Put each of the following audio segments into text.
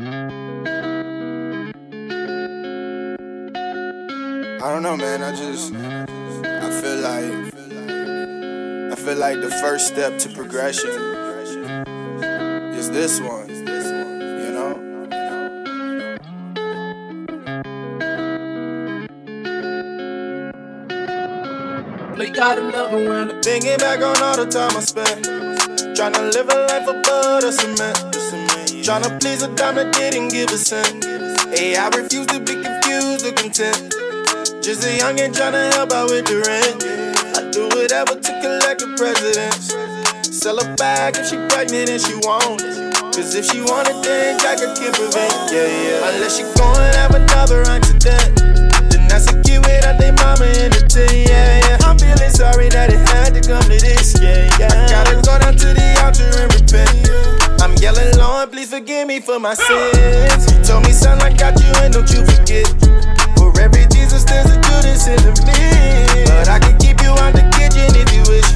I don't know, man. I just, I feel like, I feel like the first step to progression is this one. You know? Play got another one. Thinking back on all the time I spent, tryna live a life above the cement. Tryna please a dime that didn't give a cent. Hey, I refuse to be confused or content. Just a youngin' tryna help out with the rent. I do whatever to collect the presidents. Sell her bag if she pregnant and she want it. Cause if she want it, then Jack can prevent. Yeah, yeah. Unless she gon' have another accident. Then that's a kid without their mama in the tent. Yeah, yeah. I'm feeling sorry that it had to come to this. Lord, please forgive me for my sins. He told me, son, I got you and don't you forget. For every Jesus, there's a Judas in the mix. But I can keep you out the kitchen if you wish.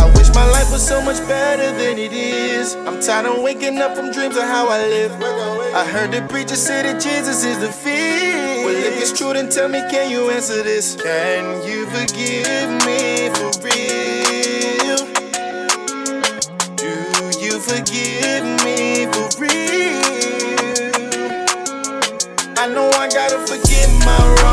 I wish my life was so much better than it is. I'm tired of waking up from dreams of how I live. I heard the preacher say that Jesus is the fix. Well, if it's true, then tell me, can you answer this? Can you forgive me for real? Do you forgive gotta forget my wrongs.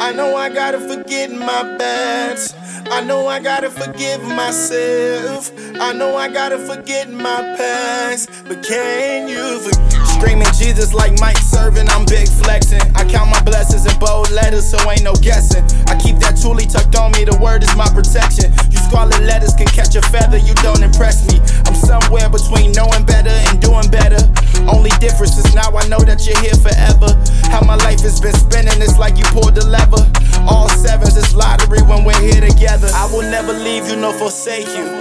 I know I gotta forget my bads. I know I gotta forgive myself. I know I gotta forget my past. But can you forgive? Screaming Jesus like Mike serving, I'm big flexing. I count my blessings in bold letters, so ain't no guessing. I keep that toolie tucked on me, the word is my protection. You scarlet letters can catch a feather, you don't impress me. I'm somewhere between knowing better and doing better. Only difference is now I know that you're here forever. How my life has been spinning, it's like you pulled the lever. All sevens, it's lottery when we're here together. I will never leave you nor forsake you.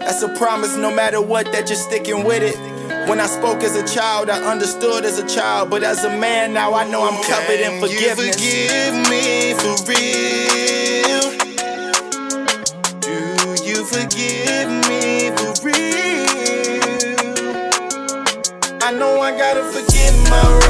That's a promise no matter what that you're sticking with it. When I spoke as a child, I understood as a child. But as a man, now I know I'm covered in forgiveness. Can you forgive me for real? Do you forgive me for real? I know I gotta forgive my